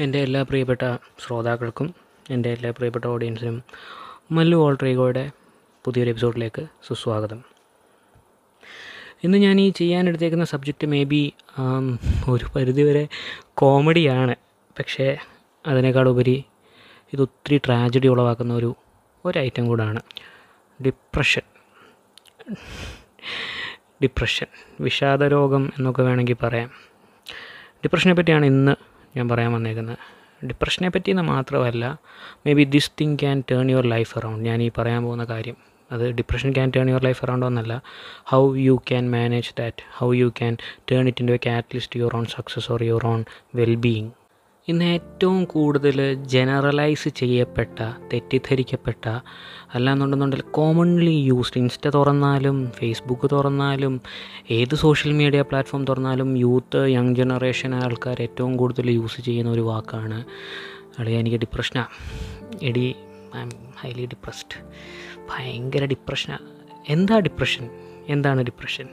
എന്റെ എല്ലാ പ്രിയപ്പെട്ട ശ്രോതാക്കൾക്കും എന്റെ എല്ലാ പ്രിയപ്പെട്ട ഓഡിയൻസിനും മല്ലു ഓൾട്രീഗോയുടെ പുതിയൊരു എപ്പിസോഡിലേക്ക് സുസ്വാഗതം. ഇന്ന് ഞാൻ ഈ ചെയ്യാനെടുത്തേക്കുന്ന സബ്ജക്റ്റ് മേ ബി ഒരു പരിധിവരെ കോമഡിയാണ് പക്ഷേ അതിനേക്കാളുപരി ഇത് ഒത്തിരി ട്രാജഡി ഉളവാക്കുന്ന ഒരു ഒരു ഐറ്റം കൂടാണ്. ഡിപ്രഷൻ ഡിപ്രഷൻ വിഷാദരോഗം എന്നൊക്കെ വേണമെങ്കിൽ പറയാം. ഡിപ്രഷനെ പറ്റിയാണ് ഇന്ന് ഞാൻ പറയാൻ വന്നേക്കുന്നത് ഡിപ്രഷനെ പറ്റിയെന്ന് മാത്രമല്ല may be this thing can turn your life around ഞാൻ ഈ പറയാൻ പോകുന്ന കാര്യം അത് depression can turn your life around ഒന്നല്ല how you can manage that how you can turn it in a catalyst your own success or your own wellbeing ഇന്ന് ഏറ്റവും കൂടുതൽ ജനറലൈസ് ചെയ്യപ്പെട്ട തെറ്റിദ്ധരിക്കപ്പെട്ട അല്ലാന്നുണ്ടെന്നുണ്ടെങ്കിൽ കോമൺലി യൂസ്ഡ് ഇൻസ്റ്റ തുറന്നാലും ഫേസ്ബുക്ക് തുറന്നാലും ഏത് സോഷ്യൽ മീഡിയ പ്ലാറ്റ്ഫോം തുറന്നാലും യൂത്ത് യങ് ജനറേഷൻ ആൾക്കാർ ഏറ്റവും കൂടുതൽ യൂസ് ചെയ്യുന്ന ഒരു വാക്കാണ് അളിയ എനിക്ക് ഡിപ്രഷനാണ് എടി ഐ എം ഹൈലി ഡിപ്രസ്ഡ് ഭയങ്കര ഡിപ്രഷനാണ് എന്താ ഡിപ്രഷൻ എന്താണ് depression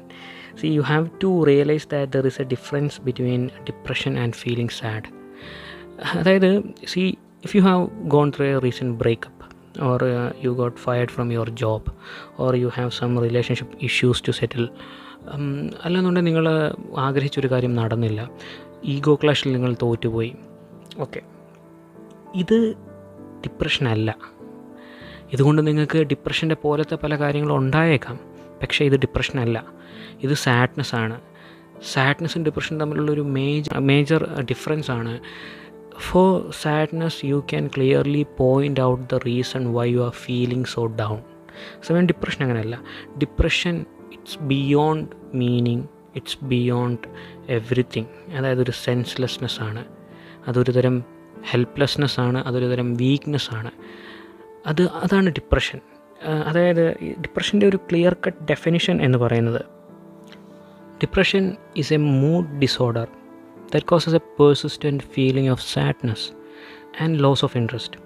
see you have to realise that there is a difference between depression and feeling sad അതായത് see if you have gone through a recent breakup or you got fired from your job or you have some relationship issues to settle അല്ലാന്നുണ്ടെങ്കിൽ നിങ്ങൾ ആഗ്രഹിച്ചൊരു കാര്യം നടന്നില്ല. Ego ക്ലാഷിൽ നിങ്ങൾ തോറ്റുപോയി. Okay ഇത് ഡിപ്രഷനല്ല ഇതുകൊണ്ട് നിങ്ങൾക്ക് ഡിപ്രഷന്റെ പോലത്തെ പല കാര്യങ്ങളും ഉണ്ടായേക്കാം. പക്ഷേ ഇത് ഡിപ്രഷനല്ല ഇത് സാഡ്നെസ് ആണ്. സാഡ്നെസ്സും ഡിപ്രഷനും തമ്മിലുള്ളൊരു മേജർ മേജർ ഡിഫറൻസ് ആണ്. For sadness you can clearly point out the reason why you are feeling so down സമയം ഡിപ്രഷൻ അങ്ങനെയല്ല. Depression it's beyond meaning it's beyond everything അതായത് ഒരു സെൻസ്ലെസ്നെസ് ആണ്. അതൊരു തരം ഹെൽപ്ലെസ്നെസ് ആണ് അതൊരു തരം വീക്ക്നെസ് ആണ്. അത് അതാണ് ഡിപ്രഷൻ അതായത് ഡിപ്രഷന്റെ ഒരു ക്ലിയർ കട്ട് ഡെഫിനിഷൻ എന്ന് പറയുന്നത് Depression is a mood disorder that causes a persistent feeling of sadness and loss of interest,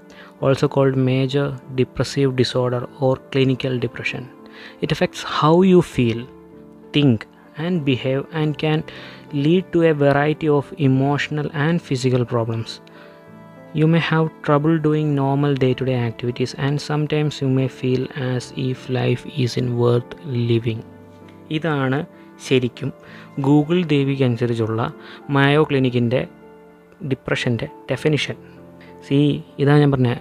also called major depressive disorder or clinical depression. It affects how you feel, think, and behave and can lead to a variety of emotional and physical problems. You may have trouble doing normal day to day activities, and sometimes you may feel as if life isn't worth living. ഇതാണ് ശരിക്കും Google ദേവിക്ക് അനുസരിച്ചുള്ള മയോ ക്ലിനിക്കിന്റെ ഡിപ്രഷന്റെ definition C ഇതാ ഞാൻ പറഞ്ഞ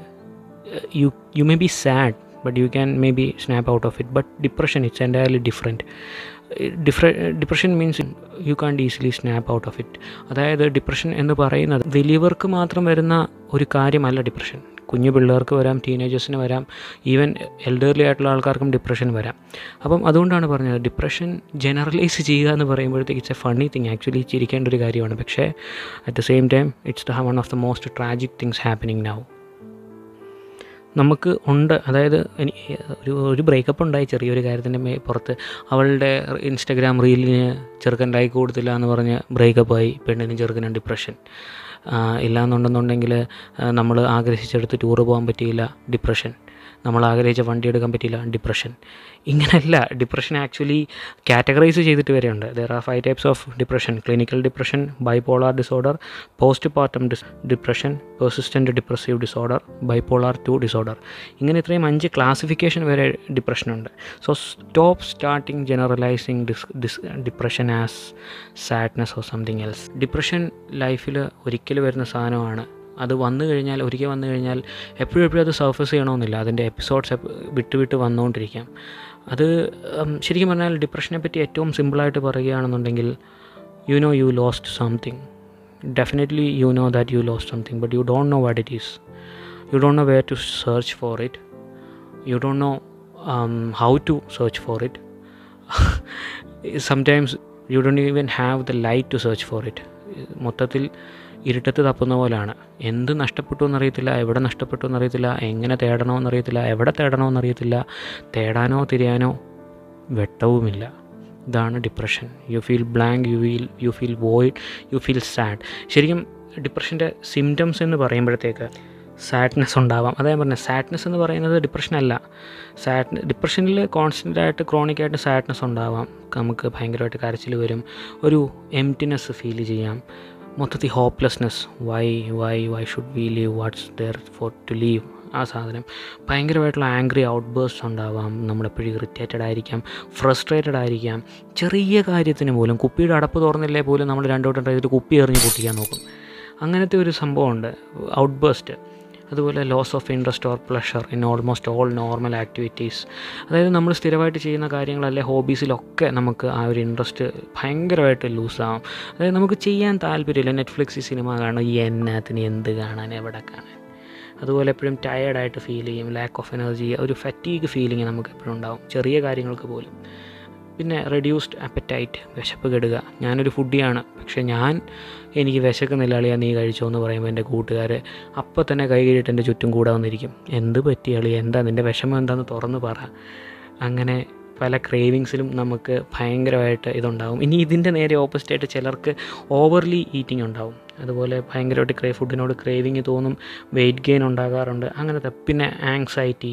you you may be sad but you can may be snap out of it but depression it's entirely different differ depression means you can't easily snap out of it. അതായത് depression എന്ന് പറയുന്നത് വലിയവർക്ക് മാത്രം വരുന്ന ഒരു കാര്യമല്ല ഡിപ്രഷൻ. കുഞ്ഞു പിള്ളേർക്ക് വരാം ടീനേജേഴ്സിന് വരാം ഈവൻ എൽഡർലി ആയിട്ടുള്ള ആൾക്കാർക്കും ഡിപ്രഷൻ വരാം. അപ്പം അതുകൊണ്ടാണ് പറഞ്ഞത് ഡിപ്രഷൻ ജനറലൈസ് ചെയ്യുക എന്ന് പറയുമ്പോഴത്തേക്ക് it's a funny thing. Actually ചിരിക്കേണ്ട ഒരു കാര്യമാണ്. പക്ഷേ at the same time it's the one of the most tragic things happening now. നമുക്ക് ഉണ്ട്. അതായത് ഒരു ഒരു ബ്രേക്കപ്പ് ഉണ്ടായി ചെറിയൊരു കാര്യത്തിന്റെ പുറത്ത്. അവളുടെ ഇൻസ്റ്റഗ്രാം റീലിന് ചെറുക്കൻ ലൈക്ക് കൊടുത്തില്ല എന്ന് പറഞ്ഞ് ബ്രേക്കപ്പായി പെണ്ണിന് ചെറുക്കനും ഡിപ്രഷൻ ഇല്ലാന്നുണ്ടെന്നുണ്ടെങ്കിൽ നമ്മൾ ആഗ്രഹിച്ചെടുത്ത് ടൂറ് പോകാൻ പറ്റിയില്ല ഡിപ്രഷൻ നമ്മൾ ആഗ്രഹിച്ച വണ്ടി എടുക്കാൻ പറ്റിയില്ല ഡിപ്രഷൻ ഇങ്ങനെയല്ല ഡിപ്രഷൻ ആക്ച്വലി കാറ്റഗറൈസ് ചെയ്തിട്ട് വരെയുണ്ട്. There are five types of depression clinical depression bipolar disorder postpartum depression persistent depressive disorder bipolar two disorder ഇങ്ങനെ ഇത്രയും അഞ്ച് ക്ലാസിഫിക്കേഷൻ വരെ ഡിപ്രഷനുണ്ട് so stop starting generalizing this this depression as sadness or something else depression ലൈഫിൽ ഒരിക്കൽ വരുന്ന സാധനമാണ് അത് വന്നു കഴിഞ്ഞാൽ ഒരിക്കൽ വന്നു കഴിഞ്ഞാൽ എപ്പോഴും എപ്പോഴും അത് സർഫസ് ചെയ്യണമെന്നില്ല. അതിന്റെ എപ്പിസോഡ്സ് വിട്ട് വിട്ട് വന്നുകൊണ്ടിരിക്കാം. അത് ശരിക്കും പറഞ്ഞാൽ ഡിപ്രഷനെ പറ്റി ഏറ്റവും സിമ്പിളായിട്ട് പറയുകയാണെന്നുണ്ടെങ്കിൽ you know you lost something definitely you know that you lost something but you don't know what it is you don't know where to search for it you don't know how to search for it sometimes you don't even have the light to search for it മൊത്തത്തിൽ ഇരുട്ടത്ത് തപ്പുന്ന പോലെയാണ് എന്ത് നഷ്ടപ്പെട്ടു എന്നറിയത്തില്ല എവിടെ നഷ്ടപ്പെട്ടു എന്നറിയത്തില്ല എങ്ങനെ തേടണമെന്നറിയത്തില്ല എവിടെ തേടണമെന്നറിയത്തില്ല തേടാനോ തിരയാനോ വെട്ടവുമില്ല. ഇതാണ് depression you feel blank you feel you feel void you feel sad ശരിക്കും ഡിപ്രഷന്റെ സിംറ്റംസ് എന്ന് പറയുമ്പോഴത്തേക്ക് സാഡ്നെസ് ഉണ്ടാവാം. അതാ പറഞ്ഞത് സാഡ്നെസ് എന്ന് പറയുന്നത് ഡിപ്രഷൻ അല്ല. സാഡ് ഡിപ്രഷനിൽ കോൺസ്റ്റന്റ് ആയിട്ട് ക്രോണിക് ആയിട്ട് സാഡ്നെസ് ഉണ്ടാവാം. നമുക്ക് ഭയങ്കരമായിട്ട് കരച്ചിൽ വരും. ഒരു എംറ്റിനെസ് ഫീൽ ചെയ്യാം. മൊത്തത്തിൽ hopelessness why why why should we live what's there for to live ആ സാധനം. ഭയങ്കരമായിട്ടുള്ള ആംഗ്രി ഔട്ട് ഉണ്ടാവാം. നമ്മളെപ്പോഴും ഇറിറ്റേറ്റഡ് ആയിരിക്കാം ഫ്രസ്ട്രേറ്റഡ് ആയിരിക്കാം. ചെറിയ കാര്യത്തിന് പോലും കുപ്പിയുടെ അടപ്പ് തുറന്നില്ലേ പോലും നമ്മൾ രണ്ടു വട്ടം ട്രൈ ചെയ്തിട്ട് കുപ്പി എറിഞ്ഞ് പൊട്ടിക്കാൻ നോക്കും. അങ്ങനത്തെ ഒരു സംഭവമുണ്ട്. ഔട്ട് അതുപോലെ loss of interest or pleasure in almost all normal activities അതായത് നമ്മൾ സ്ഥിരമായിട്ട് ചെയ്യുന്ന കാര്യങ്ങളല്ലേ ഹോബീസിലൊക്കെ നമുക്ക് ആ ഒരു ഇൻട്രസ്റ്റ് ഭയങ്കരമായിട്ട് ലൂസാവും അതായത് നമുക്ക് ചെയ്യാൻ താല്പര്യമില്ല. നെറ്റ്ഫ്ലിക്സ് സിനിമ കാണും. ഈ എന്നാത്തിന് എന്ത് കാണാൻ? എവിടെ കാണാൻ? അതുപോലെ എപ്പോഴും ടയേർഡായിട്ട് ഫീൽ ചെയ്യും. ലാക്ക് ഓഫ് എനർജി ഒരു ഫറ്റീഗ് ഫീലിംഗ് നമുക്ക് എപ്പോഴും ഉണ്ടാവും. ചെറിയ കാര്യങ്ങൾക്ക് പോലും. പിന്നെ റെഡ്യൂസ്ഡ് അപ്പറ്റൈറ്റ് വിശപ്പ് കെടുക. ഞാനൊരു ഫുഡിയാണ് പക്ഷേ ഞാൻ എനിക്ക് വിശക്കുന്നില്ല അളിയാ നീ കഴിച്ചോ എന്ന് പറയുമ്പോൾ എന്റെ കൂട്ടുകാർ അപ്പോൾ തന്നെ കൈ കഴിയിട്ട് എന്റെ ചുറ്റും കൂടെ വന്നിരിക്കും. എന്ത് പറ്റി എന്താ നിന്റെ വിഷമം എന്താണെന്ന് തുറന്ന് പറ. അങ്ങനെ പല ക്രേവിങ്സിലും നമുക്ക് ഭയങ്കരമായിട്ട് ഇതുണ്ടാകും ഇനി ഇതിന്റെ നേരെ ഓപ്പോസിറ്റായിട്ട് ചിലർക്ക് ഓവർലി ഈറ്റിംഗ് ഉണ്ടാവും. അതുപോലെ ഭയങ്കരമായിട്ട് ക്രേ ഫുഡിനോട് ക്രേവിങ് തോന്നും വെയിറ്റ് ഗെയിൻ ഉണ്ടാകാറുണ്ട് അങ്ങനത്തെ. പിന്നെ ആങ്സൈറ്റി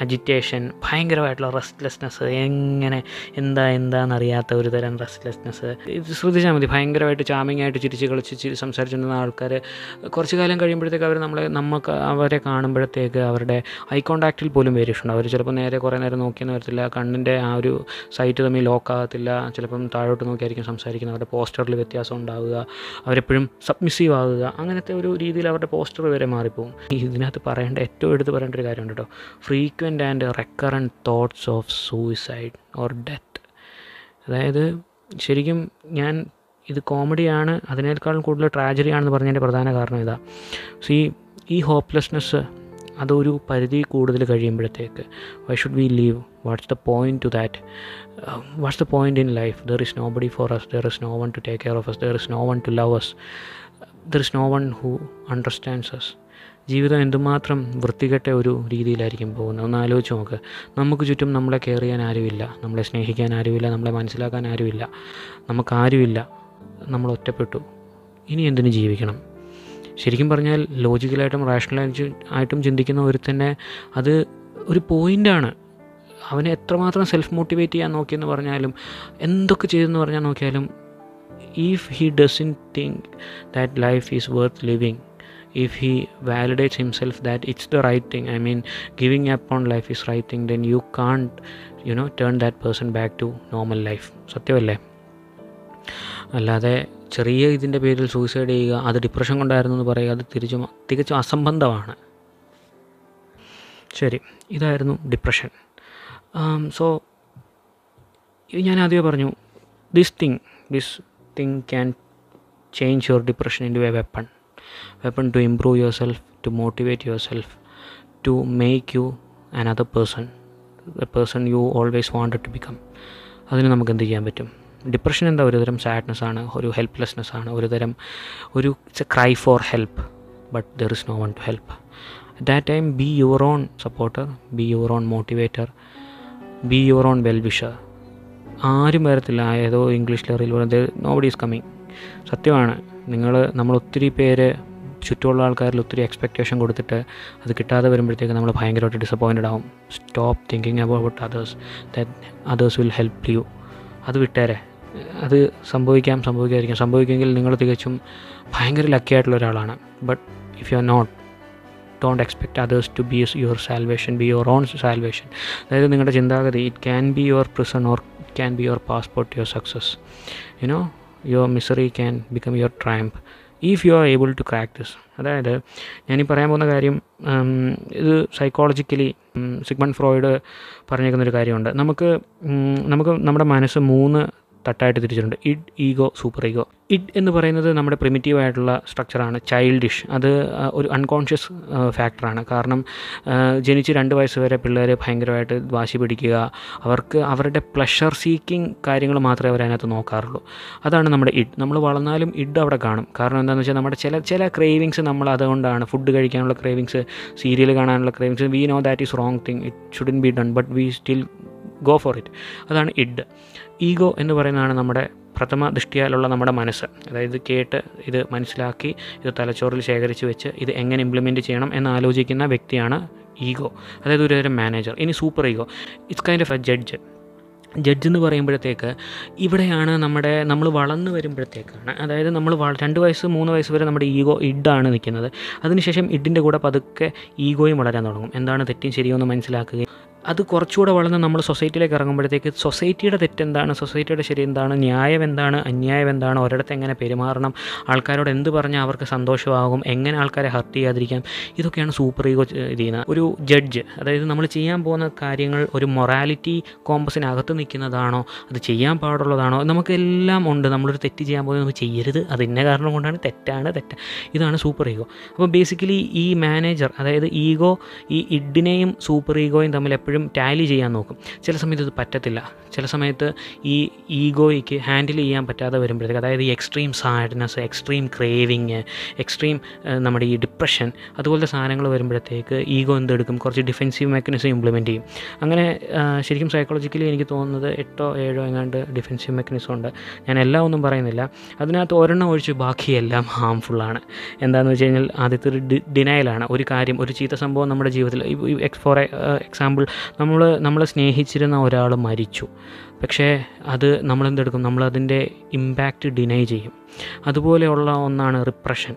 അജിറ്റേഷൻ ഭയങ്കരമായിട്ടുള്ള റെസ്റ്റ്ലെസ്നെസ് എങ്ങനെ എന്താ എന്താണെന്നറിയാത്ത ഒരു തരം റെസ്റ്റ്ലെസ്നെസ് ഇത് ശ്രദ്ധിച്ചാൽ മതി ഭയങ്കരമായിട്ട് ചാമിങ് ആയിട്ട് ചിരിച്ച് കളിച്ച് ചിരി സംസാരിച്ചിരുന്ന ആൾക്കാർ കുറച്ച് കാലം കഴിയുമ്പോഴത്തേക്ക് അവർ നമ്മളെ നമുക്ക് അവരെ കാണുമ്പോഴത്തേക്ക് അവരുടെ ഐ കോണ്ടാക്റ്റിൽ പോലും വേരിയേഷൻ അവർ ചിലപ്പോൾ നേരെ കുറേ നേരം നോക്കിയെന്ന് വരത്തില്ല കണ്ണിന്റെ ആ ഒരു സൈറ്റ് തമ്മിൽ ലോക്ക് ആകത്തില്ല ചിലപ്പം താഴോട്ട് നോക്കിയായിരിക്കും സംസാരിക്കുന്നത് അവരുടെ പോസ്റ്ററിൽ വ്യത്യാസം ഉണ്ടാവുക. അവരെപ്പോഴും സബ്മിസീവ് ആകുക. അങ്ങനത്തെ ഒരു രീതിയിൽ അവരുടെ പോസ്റ്റർ വരെ മാറിപ്പോകും. ഇതിനകത്ത് പറയേണ്ട ഏറ്റവും എടുത്ത് പറയേണ്ട ഒരു കാര്യമുണ്ട് കേട്ടോ. Frequent and recurrent thoughts of suicide or death അതായത് ശരിക്കും ഞാൻ ഇത് കോമഡിയാണ് അതിനേക്കാളും കൂടുതൽ ട്രാജഡിയാണെന്ന് പറഞ്ഞതിന്റെ പ്രധാന കാരണം ഇതാ. സീ ഈ ഹോപ്പ്ലെസ്നെസ് അതൊരു പരിധി കൂടുതൽ കഴിയുമ്പോഴത്തേക്ക് why should we live what's the point to that what's the point in life there is nobody for us there is no one to take care of us there is no one to love us there is no one who understands us ജീവിതം എന്തുമാത്രം വൃത്തികെട്ട ഒരു രീതിയിലായിരിക്കും പോകുന്നത്? ഒന്ന് ആലോചിച്ച് നോക്ക്. നമുക്ക് ചുറ്റും നമ്മളെ കെയർ ചെയ്യാൻ ആരുമില്ല. നമ്മളെ സ്നേഹിക്കാൻ ആരുമില്ല. നമ്മളെ മനസ്സിലാക്കാൻ ആരുമില്ല. നമുക്കാരുമില്ല നമ്മൾ ഒറ്റപ്പെട്ടു. ഇനി എന്തിനു ജീവിക്കണം? ശരിക്കും പറഞ്ഞാൽ ലോജിക്കലായിട്ടും റാഷണലായിട്ട് ആയിട്ടും ചിന്തിക്കുന്ന ഒരു തന്നെ അത് ഒരു പോയിന്റാണ് അവനെ എത്രമാത്രം സെൽഫ് മോട്ടിവേറ്റ് ചെയ്യാൻ നോക്കിയെന്ന് പറഞ്ഞാലും എന്തൊക്കെ ചെയ്തെന്ന് പറഞ്ഞാൽ നോക്കിയാലും if he doesn't think that life is worth living if he validates himself that it's the right thing i mean giving up on life is right thing then you can't you know turn that person back to normal life സത്യമല്ലേ അല്ലാതെ ചെറിയ ഇതിന്റെ പേരിൽ suicide ചെയ്യുക അത് depression കൊണ്ടായിരുന്നു എന്ന് പറയുക അത് തിരിച്ചും തികച്ചും അസംബന്ധമാണ് ശരി ഇതായിരുന്നു ഡിപ്രഷൻ സോ ഞാൻ ആദ്യമേ പറഞ്ഞു this thing this your depression into a weapon weapon to improve yourself to motivate yourself to make you another person the person you always wanted to become അതിന് നമുക്ക് എന്ത് ചെയ്യാൻ പറ്റും? ഡിപ്രഷൻ എന്താ? ഒരുതരം സാഡ്നെസ് ആണ് ഒരു ഹെൽപ്ലെസ്നെസ് ആണ് ഒരുതരം ഒരു it's a cry for help but there is no one to help at that time be your own supporter be your own motivator be your own well wisher ആരും വരത്തില്ല. ഏതോ ഇംഗ്ലീഷ് ലെറിയിൽ nobody is coming സത്യമാണ്. നിങ്ങൾ നമ്മൾ ഒത്തിരി പേര് ചുറ്റുമുള്ള ആൾക്കാരിൽ ഒത്തിരി എക്സ്പെക്റ്റേഷൻ കൊടുത്തിട്ട് അത് കിട്ടാതെ വരുമ്പോഴത്തേക്ക് നമ്മൾ ഭയങ്കരമായിട്ട് ഡിസപ്പോയിന്റഡ് ആവും. Stop thinking about others that others will help you അത് വിട്ടേരെ. അത് സംഭവിക്കാം സംഭവിക്കാതിരിക്കാം. സംഭവിക്കുമെങ്കിൽ നിങ്ങൾ തികച്ചും ഭയങ്കര ലക്കി ആയിട്ടുള്ള ഒരാളാണ്. But if you are not don't expect others to be your salvation be your own salvation അതായത് നിങ്ങളുടെ ചിന്താഗതി it can be your prison or it can be your passport your success you know your misery can become your triumph if you are able to crack this അതായത് ഞാനീ പറയാൻ പോകുന്ന കാര്യം ഇത് psychologically Sigmund Freud പറഞ്ഞേക്കുന്നൊരു കാര്യമുണ്ട്. നമുക്ക് നമുക്ക് നമ്മുടെ മനസ്സ് മൂന്ന് തട്ടായിട്ട് തിരിച്ചിട്ടുണ്ട്. Id ego super ego. Id എന്ന് പറയുന്നത് നമ്മുടെ പ്രിമിറ്റീവ് ആയിട്ടുള്ള സ്ട്രക്ചറാണ് ചൈൽഡിഷ് അത് ഒരു അൺകോൺഷ്യസ് ഫാക്ടറാണ് കാരണം ജനിച്ച് രണ്ട് വയസ്സ് വരെ പിള്ളേർ ഭയങ്കരമായിട്ട് വാശി പിടിക്കുക. അവർക്ക് അവരുടെ പ്ലഷർ സീക്കിംഗ് കാര്യങ്ങൾ മാത്രമേ അവർ നോക്കാറുള്ളൂ. അതാണ് നമ്മുടെ ഇഡ് നമ്മൾ വളർന്നാലും ഇഡ് അവിടെ കാണും. കാരണം എന്താണെന്ന് വെച്ചാൽ നമ്മുടെ ചില ചില ക്രേവിങ്സ് നമ്മൾ അതുകൊണ്ടാണ്. ഫുഡ് കഴിക്കാനുള്ള ക്രേവിങ്സ് സീരിയൽ കാണാനുള്ള cravings we know that is wrong thing it shouldn't be done but we still go for it അതാണ് ഇഡ് ഈഗോ എന്ന് പറയുന്നതാണ് നമ്മുടെ പ്രഥമ ദൃഷ്ടിയാലുള്ള നമ്മുടെ മനസ്സ്. അതായത് കേട്ട് ഇത് മനസ്സിലാക്കി ഇത് തലച്ചോറിൽ ശേഖരിച്ച് വെച്ച് ഇത് എങ്ങനെ ഇംപ്ലിമെന്റ് ചെയ്യണം എന്ന് ആലോചിക്കുന്ന വ്യക്തിയാണ് ഈഗോ. അതായത് ഒരു തരം മാനേജർ ഇനി super ego it's kind of a judge judge എന്ന് പറയുമ്പോഴത്തേക്ക് ഇവിടെയാണ് നമ്മുടെ നമ്മൾ വളർന്നു വരുമ്പോഴത്തേക്കാണ്. അതായത് നമ്മൾ രണ്ട് വയസ്സ് മൂന്ന് വയസ്സ് വരെ നമ്മുടെ ഈഗോ ഇഡാണ് നിൽക്കുന്നത്. അതിനുശേഷം ഇഡിന്റെ കൂടെ പതുക്കെ ഈഗോയും വളരാൻ തുടങ്ങും. എന്താണ് തെറ്റും ശരിയോ എന്ന് മനസ്സിലാക്കുകയും അത് കുറച്ചുകൂടെ വളർന്ന് നമ്മൾ സൊസൈറ്റിയിലേക്ക് ഇറങ്ങുമ്പോഴത്തേക്ക് സൊസൈറ്റിയുടെ തെറ്റെന്താണ്? സൊസൈറ്റിയുടെ ശരി എന്താണ്? ന്യായം എന്താണ്? അന്യായം എന്താണ്? ഒരിടത്ത് എങ്ങനെ പെരുമാറണം? ആൾക്കാരോട് എന്ത് പറഞ്ഞാൽ അവർക്ക് സന്തോഷമാകും? എങ്ങനെ ആൾക്കാരെ ഹർട്ട് ചെയ്യാതിരിക്കാം? ഇതൊക്കെയാണ് സൂപ്പർ ഈഗോ ചെയ്യുന്നത് ഒരു ജഡ്ജ് അതായത് നമ്മൾ ചെയ്യാൻ പോകുന്ന കാര്യങ്ങൾ ഒരു മൊറാലിറ്റി കോമ്പസിനകത്ത് നിൽക്കുന്നതാണോ? അത് ചെയ്യാൻ പാടുള്ളതാണോ? നമുക്കെല്ലാം ഉണ്ട്. നമ്മളൊരു തെറ്റ് ചെയ്യാൻ പോകുന്നത് നമുക്ക് ചെയ്യരുത്. അത് ഇന്ന കാരണം കൊണ്ടാണ് തെറ്റാണ് തെറ്റ. ഇതാണ് സൂപ്പർ ഈഗോ. അപ്പോൾ ബേസിക്കലി ഈ മാനേജർ അതായത് ഈഗോ ഈ ഇഡിനെയും സൂപ്പർ ഈഗോയും തമ്മിൽ എപ്പോഴും ടാലി ചെയ്യാൻ നോക്കും. ചില സമയത്ത് ഇത് പറ്റത്തില്ല. ചില സമയത്ത് ഈ ഈഗോയ്ക്ക് ഹാൻഡിൽ ചെയ്യാൻ പറ്റാതെ വരുമ്പോഴത്തേക്ക് അതായത് ഈ extreme sadness extreme craving extreme നമ്മുടെ ഈ ഡിപ്രഷൻ അതുപോലത്തെ സാധനങ്ങൾ വരുമ്പോഴത്തേക്ക് ഈഗോ എന്തെടുക്കും? കുറച്ച് ഡിഫെൻസീവ് മെക്കാനിസം ഇംപ്ലിമെന്റ് ചെയ്യും. അങ്ങനെ ശരിക്കും സൈക്കോളജിക്കലി എനിക്ക് തോന്നുന്നത് എട്ടോ ഏഴോ എങ്ങാണ്ട് ഡിഫെൻസീവ് മെക്കാനിസം ഉണ്ട്. ഞാൻ എല്ലാം ഒന്നും പറയുന്നില്ല. അതിനകത്ത് ഒരെണ്ണം ഒഴിച്ച് ബാക്കിയെല്ലാം ഹാംഫുള്ളാണ് എന്താണെന്ന് വെച്ച് കഴിഞ്ഞാൽ ആദ്യത്തെ ഒരു ഡി ഡിനയലാണ് ഒരു കാര്യം ഒരു ചീത്ത സംഭവം നമ്മുടെ ജീവിതത്തിൽ ഫോർ എക്സാമ്പിൾ നമ്മൾ നമ്മളെ സ്നേഹിച്ചിരുന്ന ഒരാൾ മരിച്ചു. പക്ഷേ അത് നമ്മളെന്തെടുക്കും? നമ്മളതിന്റെ ഇമ്പാക്റ്റ് ഡിനൈ ചെയ്യും. അതുപോലെയുള്ള ഒന്നാണ് റിപ്രഷൻ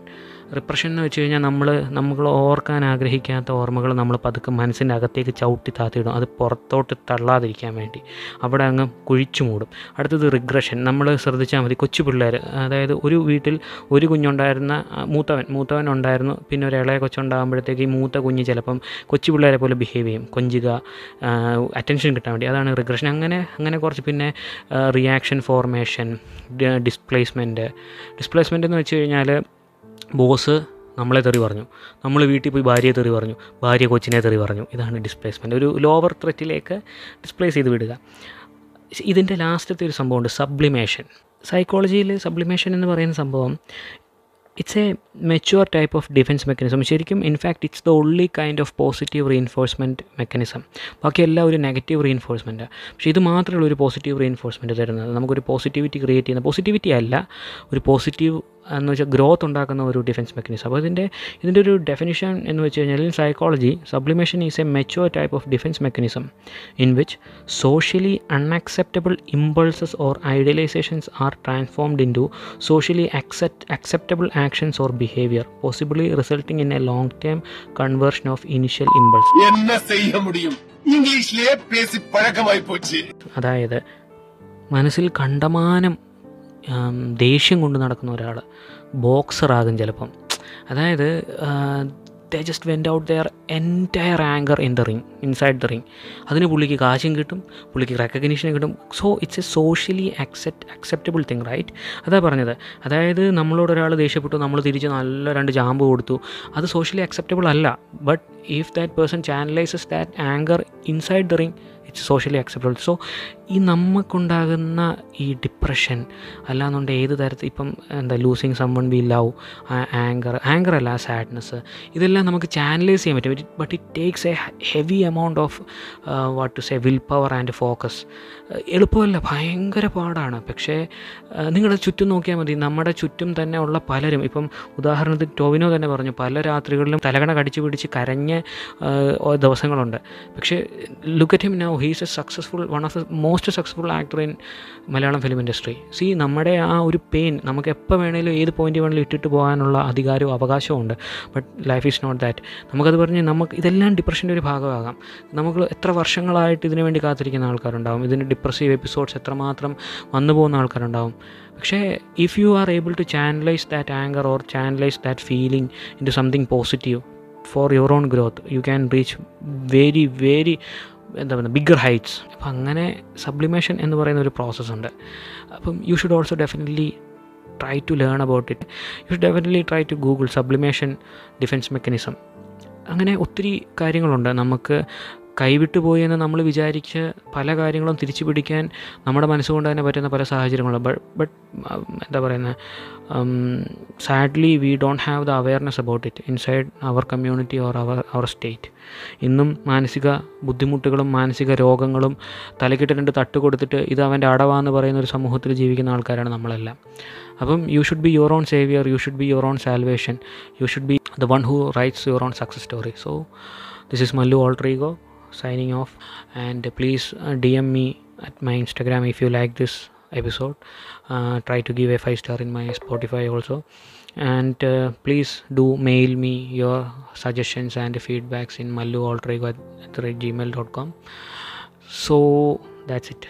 റിപ്രഷൻ എന്ന് വെച്ച് കഴിഞ്ഞാൽ നമ്മൾ നമ്മൾ ഓർക്കാൻ ആഗ്രഹിക്കാത്ത ഓർമ്മകൾ നമ്മൾ പതുക്കെ മനസ്സിന്റെ അകത്തേക്ക് ചവിട്ടി താത്തിയിടും. അത് പുറത്തോട്ട് തള്ളാതിരിക്കാൻ വേണ്ടി. അവിടെ അങ്ങ് കുഴിച്ചു മൂടും. അടുത്തത് റിഗ്രഷൻ നമ്മൾ ശ്രദ്ധിച്ചാൽ മതി. കൊച്ചു പിള്ളേർ അതായത് ഒരു വീട്ടിൽ ഒരു കുഞ്ഞുണ്ടായിരുന്ന മൂത്തവൻ. മൂത്തവൻ ഉണ്ടായിരുന്നു. പിന്നെ ഒരു ഇളയ കൊച്ചുണ്ടാകുമ്പോഴത്തേക്ക് ഈ മൂത്ത കുഞ്ഞ് ചിലപ്പം കൊച്ചു പിള്ളേരെ പോലെ ബിഹേവ് ചെയ്യും. കൊഞ്ചുക അറ്റൻഷൻ കിട്ടാൻ വേണ്ടി. അതാണ് റിഗ്രഷൻ അങ്ങനെ അങ്ങനെ കുറച്ച് പിന്നെ റിയാക്ഷൻ ഫോർമേഷൻ ഡിസ്പ്ലേസ്മെന്റ്. ഡിസ്പ്ലേസ്മെന്റ് എന്ന് വെച്ച് കഴിഞ്ഞാൽ ബോസ് നമ്മളെ തെറി പറഞ്ഞു. നമ്മൾ വീട്ടിൽ പോയി ഭാര്യയെ തെറി പറഞ്ഞു. ഭാര്യ കൊച്ചിനെ തെറി പറഞ്ഞു. ഇതാണ് ഡിസ്പ്ലേസ്മെന്റ് ഒരു ലോവർ ത്രെറ്റിലേക്ക് ഡിസ്പ്ലേസ് ചെയ്ത് വിടുക. ഇതിന്റെ ലാസ്റ്റത്തെ ഒരു സംഭവമുണ്ട് സബ്ലിമേഷൻ സൈക്കോളജിയിൽ സബ്ലിമേഷൻ എന്ന് പറയുന്ന സംഭവം it's a mature type of defence mechanism ശരിക്കും in fact it's the only kind of positive reinforcement mechanism ബാക്കിയെല്ലാം ഒരു നെഗറ്റീവ് റീഇൻഫോഴ്സ്മെന്റാണ് പക്ഷേ ഇത് മാത്രമേ ഒരു പോസിറ്റീവ് റീഇൻഫോഴ്സ്മെന്റ് തരുന്നത്. നമുക്കൊരു പോസിറ്റിവിറ്റി ക്രിയേറ്റ് ചെയ്യുന്ന പോസിറ്റിവിറ്റി അല്ല ഒരു പോസിറ്റീവ് എന്ന് വെച്ചാൽ ഗ്രോത്ത് ഉണ്ടാക്കുന്ന ഒരു ഡിഫൻസ് മെക്കാനിസം അപ്പോൾ ഇതിന്റെ ഇതിന്റെ ഒരു ഡെഫിനിഷൻ എന്ന് വെച്ച് കഴിഞ്ഞാൽ psychology sublimation is a mature type of defence mechanism in which socially unacceptable impulses or idealisations are transformed into socially accept acceptable actions or behaviour possibly resulting in a long term conversion of initial impulse ഇംഗ്ലീഷിലെ അതായത് മനസ്സിൽ കണ്ടമാനം ദേഷ്യം കൊണ്ട് നടക്കുന്ന ഒരാൾ ബോക്സറാകും ചിലപ്പം. അതായത് they just vent out their entire anger in the ring inside the ring അതിന് പുള്ളിക്ക് കാശും കിട്ടും പുള്ളിക്ക് റെക്കഗ്നീഷനും കിട്ടും. So it's a socially accept acceptable thing right അതാ പറഞ്ഞത്. അതായത് നമ്മളോട് ഒരാൾ ദേഷ്യപ്പെട്ടു നമ്മൾ തിരിച്ച് നല്ല രണ്ട് ജാമ്പ് കൊടുത്തു. അത് സോഷ്യലി അക്സെപ്റ്റബിൾ അല്ല. But if that person channelizes that anger inside the ring socially acceptable so ഈ നമുക്കുണ്ടാകുന്ന ഈ ഡിപ്രഷൻ അല്ലാന്നുണ്ട് ഏത് തരത്തിൽ ഇപ്പം എന്താ losing someone beloved anger anger അല്ല സാഡ്നെസ് ഇതെല്ലാം നമുക്ക് ചാനലൈസ് ചെയ്യാൻ പറ്റും. But it takes a heavy amount of what to say willpower and focus എളുപ്പമല്ല ഭയങ്കര പാടാണ്. പക്ഷേ നിങ്ങളുടെ ചുറ്റും നോക്കിയാൽ മതി. നമ്മുടെ ചുറ്റും തന്നെ ഉള്ള പലരും ഇപ്പം ഉദാഹരണത്തിന് ടോവിനോ തന്നെ പറഞ്ഞു പല രാത്രികളിലും തലകണ കടിച്ചു പിടിച്ച് കരഞ്ഞ ദിവസങ്ങളുണ്ട്. പക്ഷേ look at him now he's a successful one of the most successful actor in Malayalam film industry see നമ്മുടെ ആ ഒരു പെയിൻ നമുക്ക് എപ്പോൾ വേണേലും ഏത് പോയിന്റ് വേണേലും ഇട്ടിട്ട് പോകാനുള്ള അധികാരവും അവകാശവും ഉണ്ട്. But life is not that നമുക്കത് പറഞ്ഞ് നമുക്ക് ഇതെല്ലാം ഡിപ്രഷന്റെ ഒരു ഭാഗമാകാം. നമുക്ക് എത്ര വർഷങ്ങളായിട്ട് ഇതിനു വേണ്ടി കാത്തിരിക്കുന്ന ആൾക്കാരുണ്ടാവും. ഇതിന് ഡിപ്രസീവ് എപ്പിസോഡ്സ് എത്രമാത്രം വന്നു പോകുന്ന ആൾക്കാരുണ്ടാവും. പക്ഷേ if you are able to channelize that anger or channelize that feeling into something positive for your own growth you can reach very very എന്താ പറയുക ബിഗ്ഗർ ഹൈറ്റ്സ് അപ്പം അങ്ങനെ സബ്ലിമേഷൻ എന്ന് പറയുന്ന ഒരു പ്രോസസ്സ് ഉണ്ട്. അപ്പം you should also definitely try to learn about it you should definitely try to Google sublimation defence mechanism അങ്ങനെ ഒത്തിരി കാര്യങ്ങളുണ്ട്. നമുക്ക് കൈവിട്ടു പോയി എന്ന് നമ്മൾ വിചാരിച്ച് പല കാര്യങ്ങളും തിരിച്ചു പിടിക്കാൻ നമ്മുടെ മനസ്സുകൊണ്ട് തന്നെ പറ്റുന്ന പല സാഹചര്യങ്ങളും. ബട്ട് എന്താ പറയുന്നത് sadly we don't have the awareness about it. Inside our community or our our state. ഇന്നും മാനസിക ബുദ്ധിമുട്ടുകളും മാനസിക രോഗങ്ങളും തലക്കിട്ട് രണ്ട് തട്ട് കൊടുത്തിട്ട് ഇത് അവന്റെ അടവാന്ന് പറയുന്ന ഒരു സമൂഹത്തിൽ ജീവിക്കുന്ന ആൾക്കാരാണ് നമ്മളെല്ലാം. അപ്പം you should be your own saviour you should be your own salvation you should be the one who writes your own success story so this is Mallu alter ego signing off. And please uh, dm me at my instagram if you like this episode. Uh, try to give a five star in my spotify also. And uh, please do mail me your suggestions and feedbacks in mallualtrigo at, at gmail.com so that's it